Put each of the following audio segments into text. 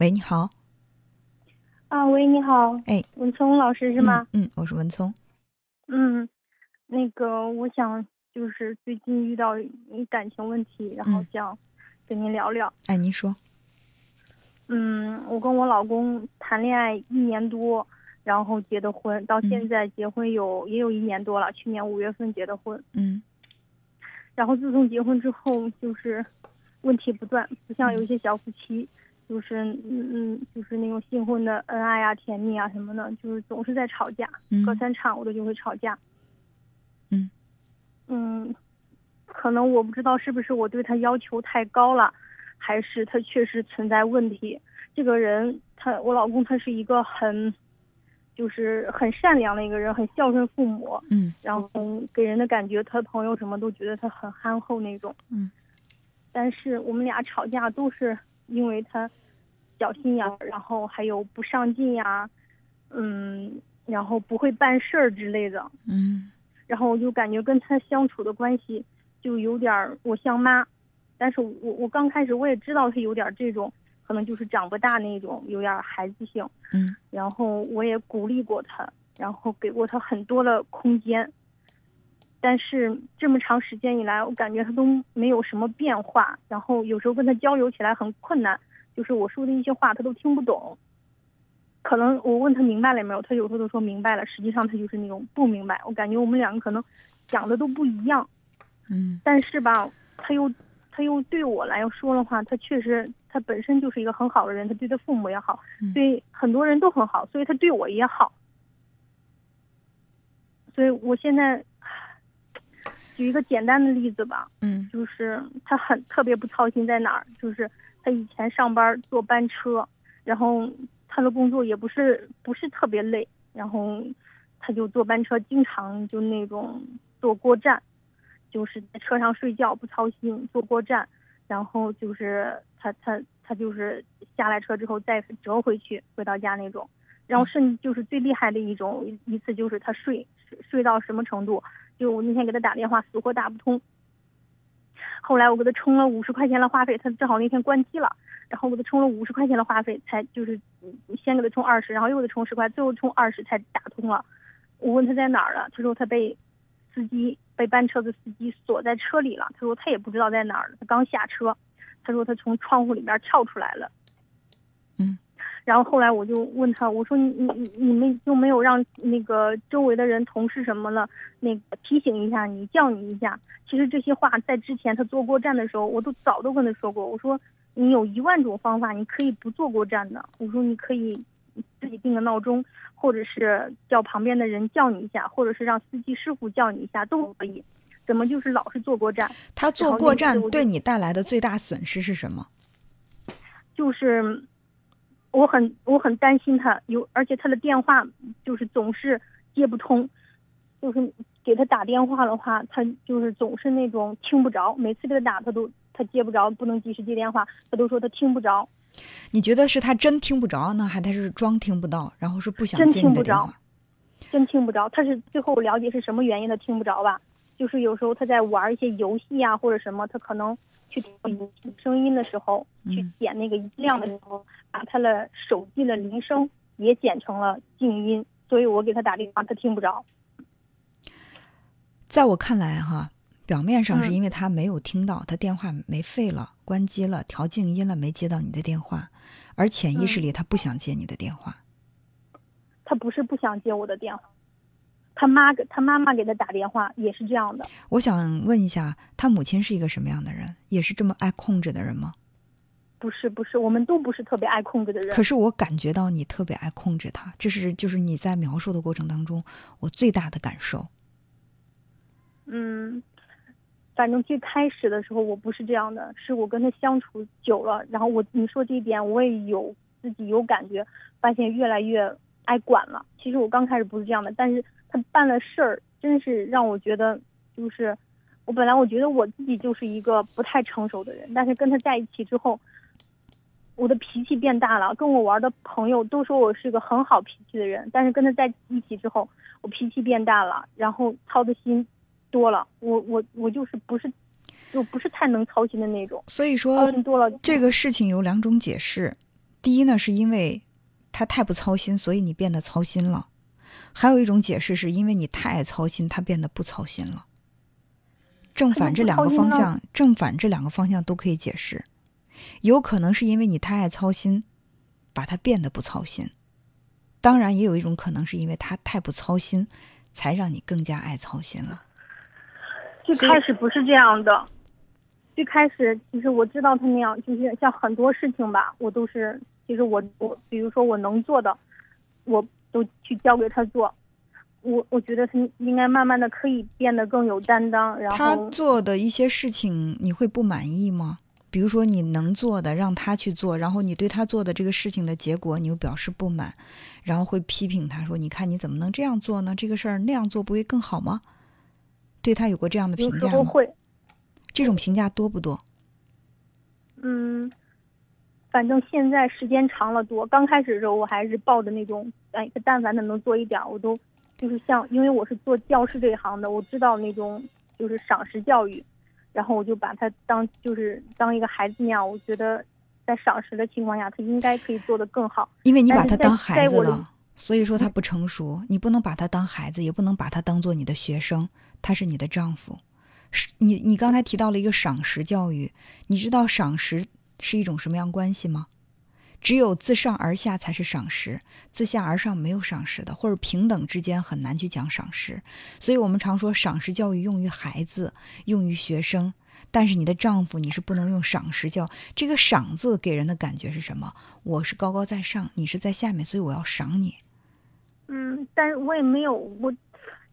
喂，你好。啊，喂，你好。哎，文聪老师是吗？嗯，我是文聪。嗯，那个，我想就是最近遇到感情问题，然后想跟您聊聊。哎，您说。嗯，我跟我老公谈恋爱一年多，然后结的婚，到现在结婚有也有一年多了，去年五月份结的婚。嗯。然后自从结婚之后，就是问题不断，不像有一些小夫妻。就是嗯嗯，就是那种新婚的恩爱啊、甜蜜啊什么的，就是总是在吵架，隔三差五的就会吵架。嗯嗯，可能我不知道是不是我对他要求太高了，还是他确实存在问题。这个人，他我老公他是一个很，就是很善良的一个人，很孝顺父母。嗯，然后给人的感觉，他朋友什么都觉得他很憨厚那种。嗯，但是我们俩吵架都是因为他。小心眼儿，然后还有不上进呀，嗯，然后不会办事儿之类的，嗯，然后我就感觉跟他相处的关系就有点儿我像妈，但是我我刚开始我也知道他有点这种，可能就是长不大那种，有点孩子性，嗯，然后我也鼓励过他，然后给过他很多的空间，但是这么长时间以来，我感觉他都没有什么变化，然后有时候跟他交流起来很困难。就是我说的一些话，他都听不懂。可能我问他明白了没有，他有时候都说明白了，实际上他就是那种不明白。我感觉我们两个可能讲的都不一样。嗯。但是吧，他又他又对我来说的话，他确实他本身就是一个很好的人，他对他父母也好，对很多人都很好，所以他对我也好。所以我现在举一个简单的例子吧。嗯。就是他很特别不操心在哪儿，就是。他以前上班坐班车，然后他的工作也不是不是特别累，然后他就坐班车，经常就那种坐过站，就是在车上睡觉不操心，坐过站，然后就是他他他就是下来车之后再折回去回到家那种，然后甚至就是最厉害的一种一次就是他睡睡到什么程度，就我那天给他打电话死活打不通。后来我给他充了五十块钱的话费，他正好那天关机了，然后我给他充了五十块钱的话费，才就是先给他充二十，然后又给他充十块，最后充二十才打通了。我问他在哪儿了，他说他被司机被班车的司机锁在车里了。他说他也不知道在哪儿，他刚下车。他说他从窗户里面跳出来了。嗯。然后后来我就问他，我说你你你你们就没有让那个周围的人、同事什么了，那个提醒一下你，叫你一下？其实这些话在之前他坐过站的时候，我都早都跟他说过。我说你有一万种方法，你可以不坐过站的。我说你可以自己定个闹钟，或者是叫旁边的人叫你一下，或者是让司机师傅叫你一下都可以。怎么就是老是坐过站？他坐过站对你带来的最大损失是什么？就是。我很我很担心他有，而且他的电话就是总是接不通，就是给他打电话的话，他就是总是那种听不着。每次给他打，他都他接不着，不能及时接电话，他都说他听不着。你觉得是他真听不着呢，还他是装听不到，然后是不想接你的电话？真听不着，他是最后我了解是什么原因他听不着吧？就是有时候他在玩一些游戏啊或者什么，他可能。去声音的时候，去点那个音量的时候，把他的手机的铃声也剪成了静音，所以我给他打电话，他听不着。在我看来，哈，表面上是因为他没有听到，他电话没费了，关机了，调静音了，没接到你的电话，而潜意识里他不想接你的电话。他不是不想接我的电话。他妈给他妈妈给他打电话也是这样的。我想问一下，他母亲是一个什么样的人？也是这么爱控制的人吗？不是，不是，我们都不是特别爱控制的人。可是我感觉到你特别爱控制他，这是就是你在描述的过程当中我最大的感受。嗯，反正最开始的时候我不是这样的，是我跟他相处久了，然后我你说这一点我也有自己有感觉，发现越来越爱管了。其实我刚开始不是这样的，但是。他办了事儿，真是让我觉得，就是我本来我觉得我自己就是一个不太成熟的人，但是跟他在一起之后，我的脾气变大了。跟我玩的朋友都说我是个很好脾气的人，但是跟他在一起之后，我脾气变大了，然后操的心多了。我我我就是不是，就不是太能操心的那种。所以说，多了这个事情有两种解释。第一呢，是因为他太不操心，所以你变得操心了；还有一种解释是因为你太爱操心，他变得不操心了。正反这两个方向，正反这两个方向都可以解释。有可能是因为你太爱操心，把他变得不操心；当然，也有一种可能是因为他太不操心，才让你更加爱操心了。最开始不是这样的，最开始其实我知道他那样，就是像很多事情吧，我都是其实我我比如说我能做的，我都去交给他做。我我觉得他应该慢慢的可以变得更有担当，然后他做的一些事情你会不满意吗？比如说你能做的让他去做，然后你对他做的这个事情的结果你又表示不满，然后会批评他说：“你看你怎么能这样做呢？这个事儿那样做不会更好吗？”对他有过这样的评价吗？会。这种评价多不多？嗯，反正现在时间长了多。刚开始的时候我还是抱着那种，哎，但凡他能做一点，我都。就是像，因为我是做教师这一行的，我知道那种就是赏识教育，然后我就把他当就是当一个孩子那样，我觉得在赏识的情况下，他应该可以做得更好。因为你把他当孩子了，所以说他不成熟。你不能把他当孩子，也不能把他当做你的学生，他是你的丈夫。是你你刚才提到了一个赏识教育，你知道赏识是一种什么样关系吗？只有自上而下才是赏识，自下而上没有赏识的，或者平等之间很难去讲赏识。所以我们常说赏识教育用于孩子，用于学生。但是你的丈夫你是不能用赏识教。这个“赏”字给人的感觉是什么？我是高高在上，你是在下面，所以我要赏你。嗯，但是我也没有我，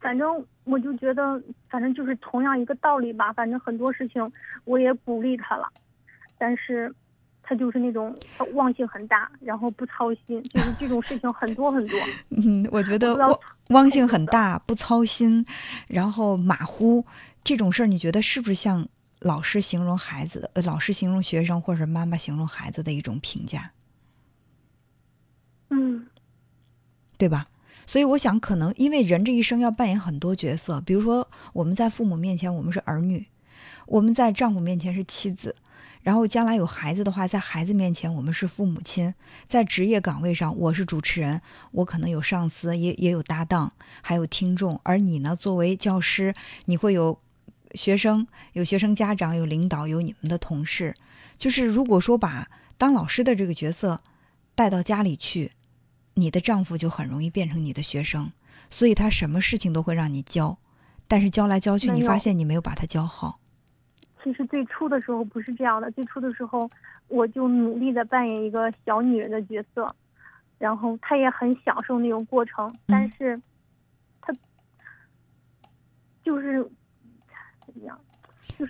反正我就觉得，反正就是同样一个道理吧。反正很多事情我也鼓励他了，但是。他就是那种忘性很大，然后不操心，就是这种事情很多很多。嗯，我觉得忘忘性很大，不操心，然后马虎这种事儿，你觉得是不是像老师形容孩子，呃，老师形容学生，或者是妈妈形容孩子的一种评价？嗯，对吧？所以我想，可能因为人这一生要扮演很多角色，比如说我们在父母面前我们是儿女，我们在丈夫面前是妻子。然后将来有孩子的话，在孩子面前我们是父母亲，在职业岗位上我是主持人，我可能有上司，也也有搭档，还有听众。而你呢，作为教师，你会有学生，有学生家长，有领导，有你们的同事。就是如果说把当老师的这个角色带到家里去，你的丈夫就很容易变成你的学生，所以他什么事情都会让你教，但是教来教去，你发现你没有把他教好。其实最初的时候不是这样的，最初的时候我就努力的扮演一个小女人的角色，然后他也很享受那种过程，但是他就是怎么样？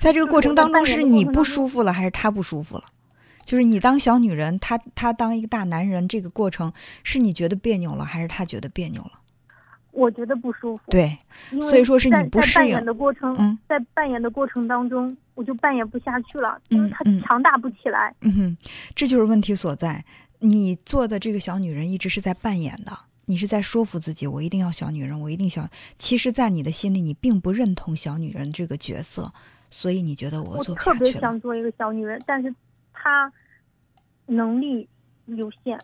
在这个过程当中，是你不舒服了，还是他不舒服了？就是你当小女人，他他当一个大男人，这个过程是你觉得别扭了，还是他觉得别扭了？我觉得不舒服。对，所以说是你不适应。在扮演的过程，在扮演的过程当中。我就扮演不下去了，因为他强大不起来。嗯哼，这就是问题所在。你做的这个小女人一直是在扮演的，你是在说服自己，我一定要小女人，我一定小。其实，在你的心里，你并不认同小女人这个角色，所以你觉得我做不下去我特别想做一个小女人，但是她能力有限。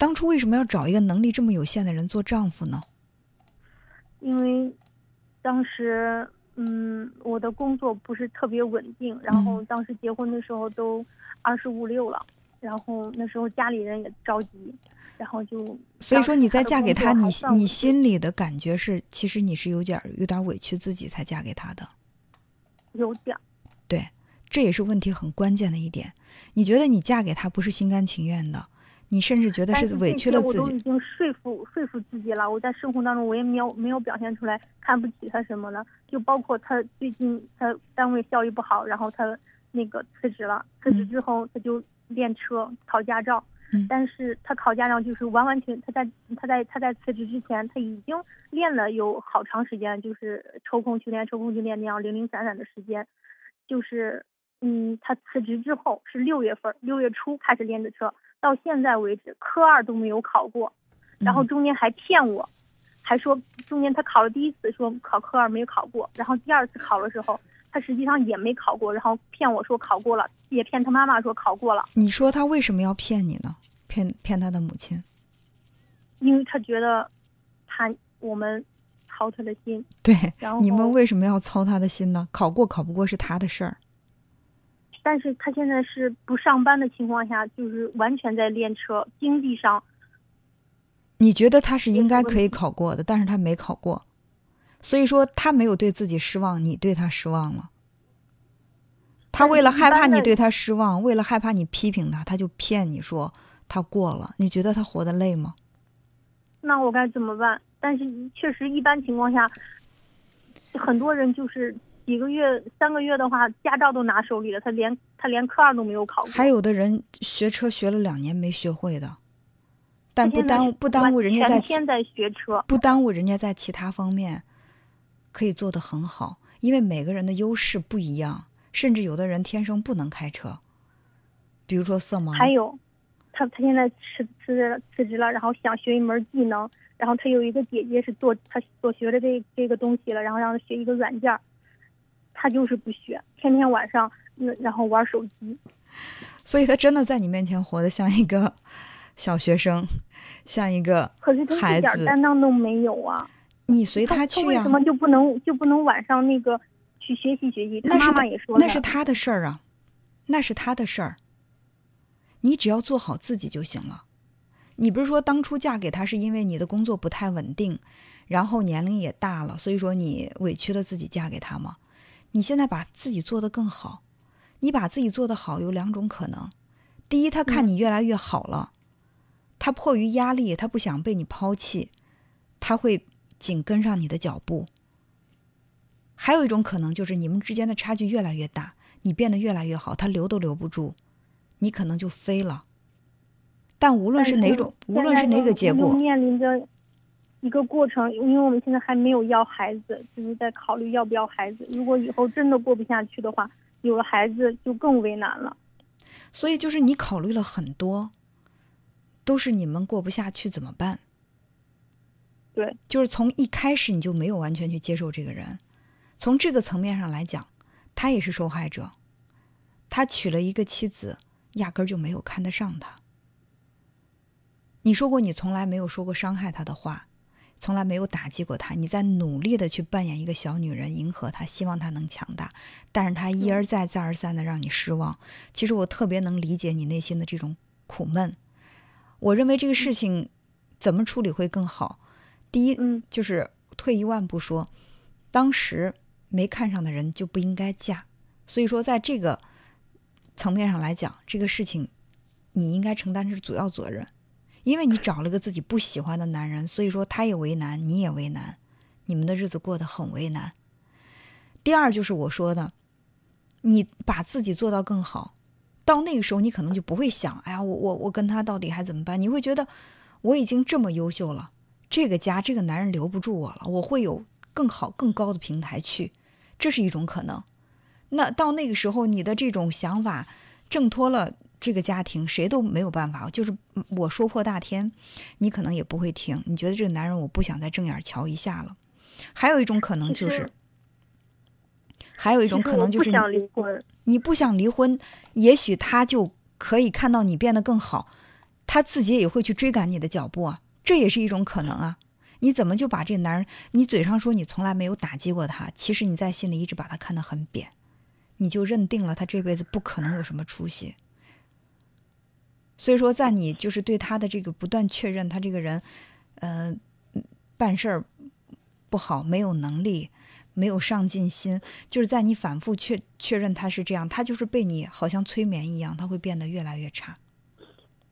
当初为什么要找一个能力这么有限的人做丈夫呢？因为当时。嗯，我的工作不是特别稳定，然后当时结婚的时候都二十五六了，然后那时候家里人也着急，然后就所以说你再嫁给他，你你心里的感觉是，其实你是有点有点委屈自己才嫁给他的，有点对，这也是问题很关键的一点。你觉得你嫁给他不是心甘情愿的？你甚至觉得是委屈了自己。我都已经说服说服自己了。我在生活当中，我也没有没有表现出来看不起他什么的。就包括他最近他单位效益不好，然后他那个辞职了。辞职之后，他就练车考驾照。但是他考驾照就是完完全他在他在他在辞职之前，他已经练了有好长时间，就是抽空去练，抽空去练那样零零散散的时间。就是嗯，他辞职之后是六月份，六月初开始练的车。到现在为止，科二都没有考过，然后中间还骗我，还说中间他考了第一次说考科二没有考过，然后第二次考的时候，他实际上也没考过，然后骗我说考过了，也骗他妈妈说考过了。你说他为什么要骗你呢？骗骗他的母亲？因为他觉得他我们操他的心。对，然后你们为什么要操他的心呢？考过考不过是他的事儿。但是他现在是不上班的情况下，就是完全在练车，经济上。你觉得他是应该可以考过的，但是他没考过，所以说他没有对自己失望，你对他失望了。他为了害怕你对他失望，为了害怕你批评他，他就骗你说他过了。你觉得他活得累吗？那我该怎么办？但是确实，一般情况下，很多人就是几个月、三个月的话，驾照都拿手里了，他连他连科二都没有考过。还有的人学车学了两年没学会的，但不耽误不耽误人家在天在学车，不耽误人家在其他方面可以做得很好，因为每个人的优势不一样。甚至有的人天生不能开车，比如说色盲。还有，他他现在辞辞职了，辞职了，然后想学一门技能。然后他有一个姐姐是做他所学的这这个东西了，然后让他学一个软件他就是不学，天天晚上然后玩手机。所以他真的在你面前活得像一个小学生，像一个可是他一点担当都没有啊！你随他去呀？为什么就不能就不能晚上那个？去学习学习，他妈妈也说那是他的事儿啊，那是他的事儿。你只要做好自己就行了。你不是说当初嫁给他是因为你的工作不太稳定，然后年龄也大了，所以说你委屈了自己嫁给他吗？你现在把自己做得更好，你把自己做得好有两种可能：第一，他看你越来越好了，他迫于压力，他不想被你抛弃，他会紧跟上你的脚步。还有一种可能就是你们之间的差距越来越大，你变得越来越好，他留都留不住，你可能就飞了。但无论是哪种，无论是哪个结果，面临着一个过程，因为我们现在还没有要孩子，就是在考虑要不要孩子。如果以后真的过不下去的话，有了孩子就更为难了。所以就是你考虑了很多，都是你们过不下去怎么办？对，就是从一开始你就没有完全去接受这个人。从这个层面上来讲，他也是受害者。他娶了一个妻子，压根儿就没有看得上他。你说过你从来没有说过伤害他的话，从来没有打击过他。你在努力的去扮演一个小女人，迎合他，希望他能强大。但是他一而再、再而三的让你失望。其实我特别能理解你内心的这种苦闷。我认为这个事情怎么处理会更好？第一，就是退一万步说，当时。没看上的人就不应该嫁，所以说在这个层面上来讲，这个事情你应该承担是主要责任，因为你找了个自己不喜欢的男人，所以说他也为难，你也为难，你们的日子过得很为难。第二就是我说的，你把自己做到更好，到那个时候你可能就不会想，哎呀，我我我跟他到底还怎么办？你会觉得我已经这么优秀了，这个家这个男人留不住我了，我会有更好更高的平台去。这是一种可能，那到那个时候，你的这种想法挣脱了这个家庭，谁都没有办法。就是我说破大天，你可能也不会听。你觉得这个男人，我不想再正眼瞧一下了。还有一种可能就是，还有一种可能就是，你不想离婚，也许他就可以看到你变得更好，他自己也会去追赶你的脚步啊，这也是一种可能啊。你怎么就把这个男人？你嘴上说你从来没有打击过他，其实你在心里一直把他看得很扁，你就认定了他这辈子不可能有什么出息。所以说，在你就是对他的这个不断确认，他这个人，呃，办事儿不好，没有能力，没有上进心，就是在你反复确确认他是这样，他就是被你好像催眠一样，他会变得越来越差。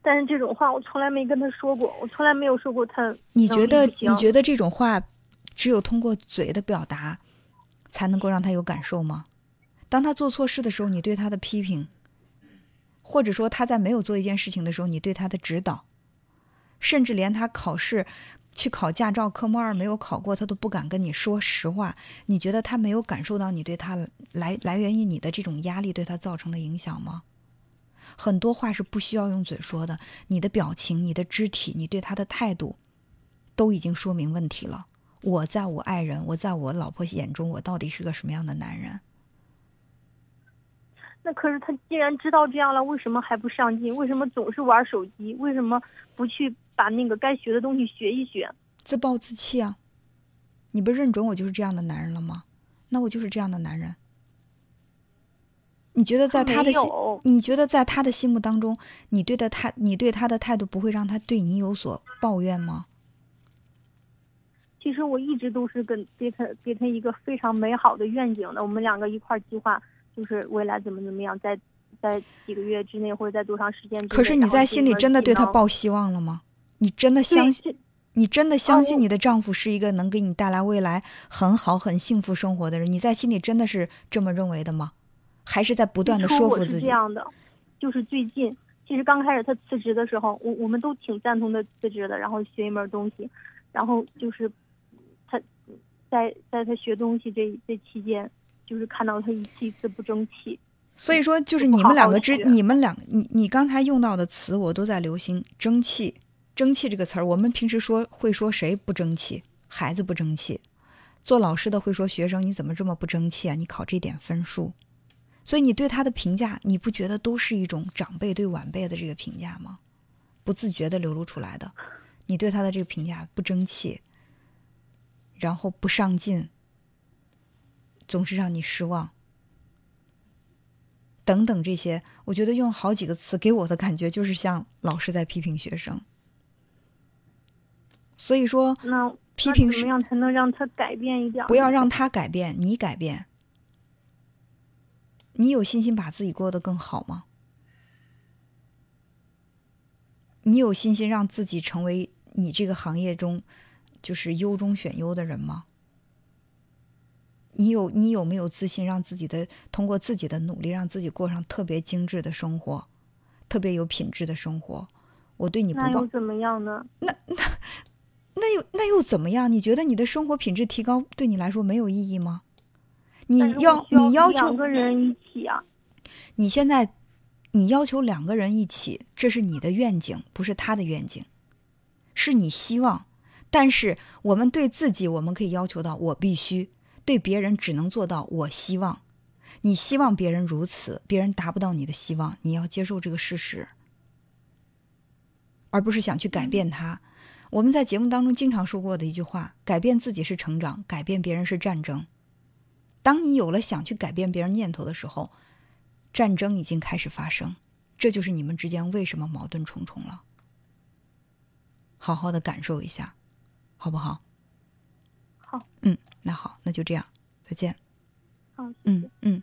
但是这种话我从来没跟他说过，我从来没有说过他。你觉得你觉得这种话，只有通过嘴的表达，才能够让他有感受吗？当他做错事的时候，你对他的批评，或者说他在没有做一件事情的时候，你对他的指导，甚至连他考试去考驾照科目二没有考过，他都不敢跟你说实话。你觉得他没有感受到你对他来来源于你的这种压力对他造成的影响吗？很多话是不需要用嘴说的，你的表情、你的肢体、你对他的态度，都已经说明问题了。我在我爱人，我在我老婆眼中，我到底是个什么样的男人？那可是他既然知道这样了，为什么还不上进？为什么总是玩手机？为什么不去把那个该学的东西学一学？自暴自弃啊！你不认准我就是这样的男人了吗？那我就是这样的男人。你觉得在他的心，你觉得在他的心目当中，你对的他，你对他的态度不会让他对你有所抱怨吗？其实我一直都是跟给他给他一个非常美好的愿景的，我们两个一块计划，就是未来怎么怎么样，在在几个月之内或者在多长时间之内。可是你在心里真的对他抱希望了吗？你真的相信？你真的相信你的丈夫是一个能给你带来未来很好、很幸福生活的人？你在心里真的是这么认为的吗？还是在不断的说服自己？这样的，就是最近，其实刚开始他辞职的时候，我我们都挺赞同他辞职的，然后学一门东西，然后就是他，在在他学东西这这期间，就是看到他一次一次不争气。所以说，就是你们两个之，你们两，你你刚才用到的词，我都在留心，争气。争气这个词儿，我们平时说会说谁不争气？孩子不争气，做老师的会说学生你怎么这么不争气啊？你考这点分数，所以你对他的评价，你不觉得都是一种长辈对晚辈的这个评价吗？不自觉的流露出来的，你对他的这个评价不争气，然后不上进，总是让你失望，等等这些，我觉得用好几个词给我的感觉就是像老师在批评学生。所以说，那批评什么样才能让他改变一点？不要让他改变，你改变。你有信心把自己过得更好吗？你有信心让自己成为你这个行业中就是优中选优的人吗？你有你有没有自信让自己的通过自己的努力让自己过上特别精致的生活，特别有品质的生活？我对你不抱怎么样呢？那那。那又那又怎么样？你觉得你的生活品质提高对你来说没有意义吗？你要你要求两个人一起啊？你现在你要求两个人一起，这是你的愿景，不是他的愿景，是你希望。但是我们对自己，我们可以要求到我必须；对别人只能做到我希望。你希望别人如此，别人达不到你的希望，你要接受这个事实，而不是想去改变他。我们在节目当中经常说过的一句话：“改变自己是成长，改变别人是战争。”当你有了想去改变别人念头的时候，战争已经开始发生。这就是你们之间为什么矛盾重重了。好好的感受一下，好不好？好。嗯，那好，那就这样，再见。好。嗯嗯。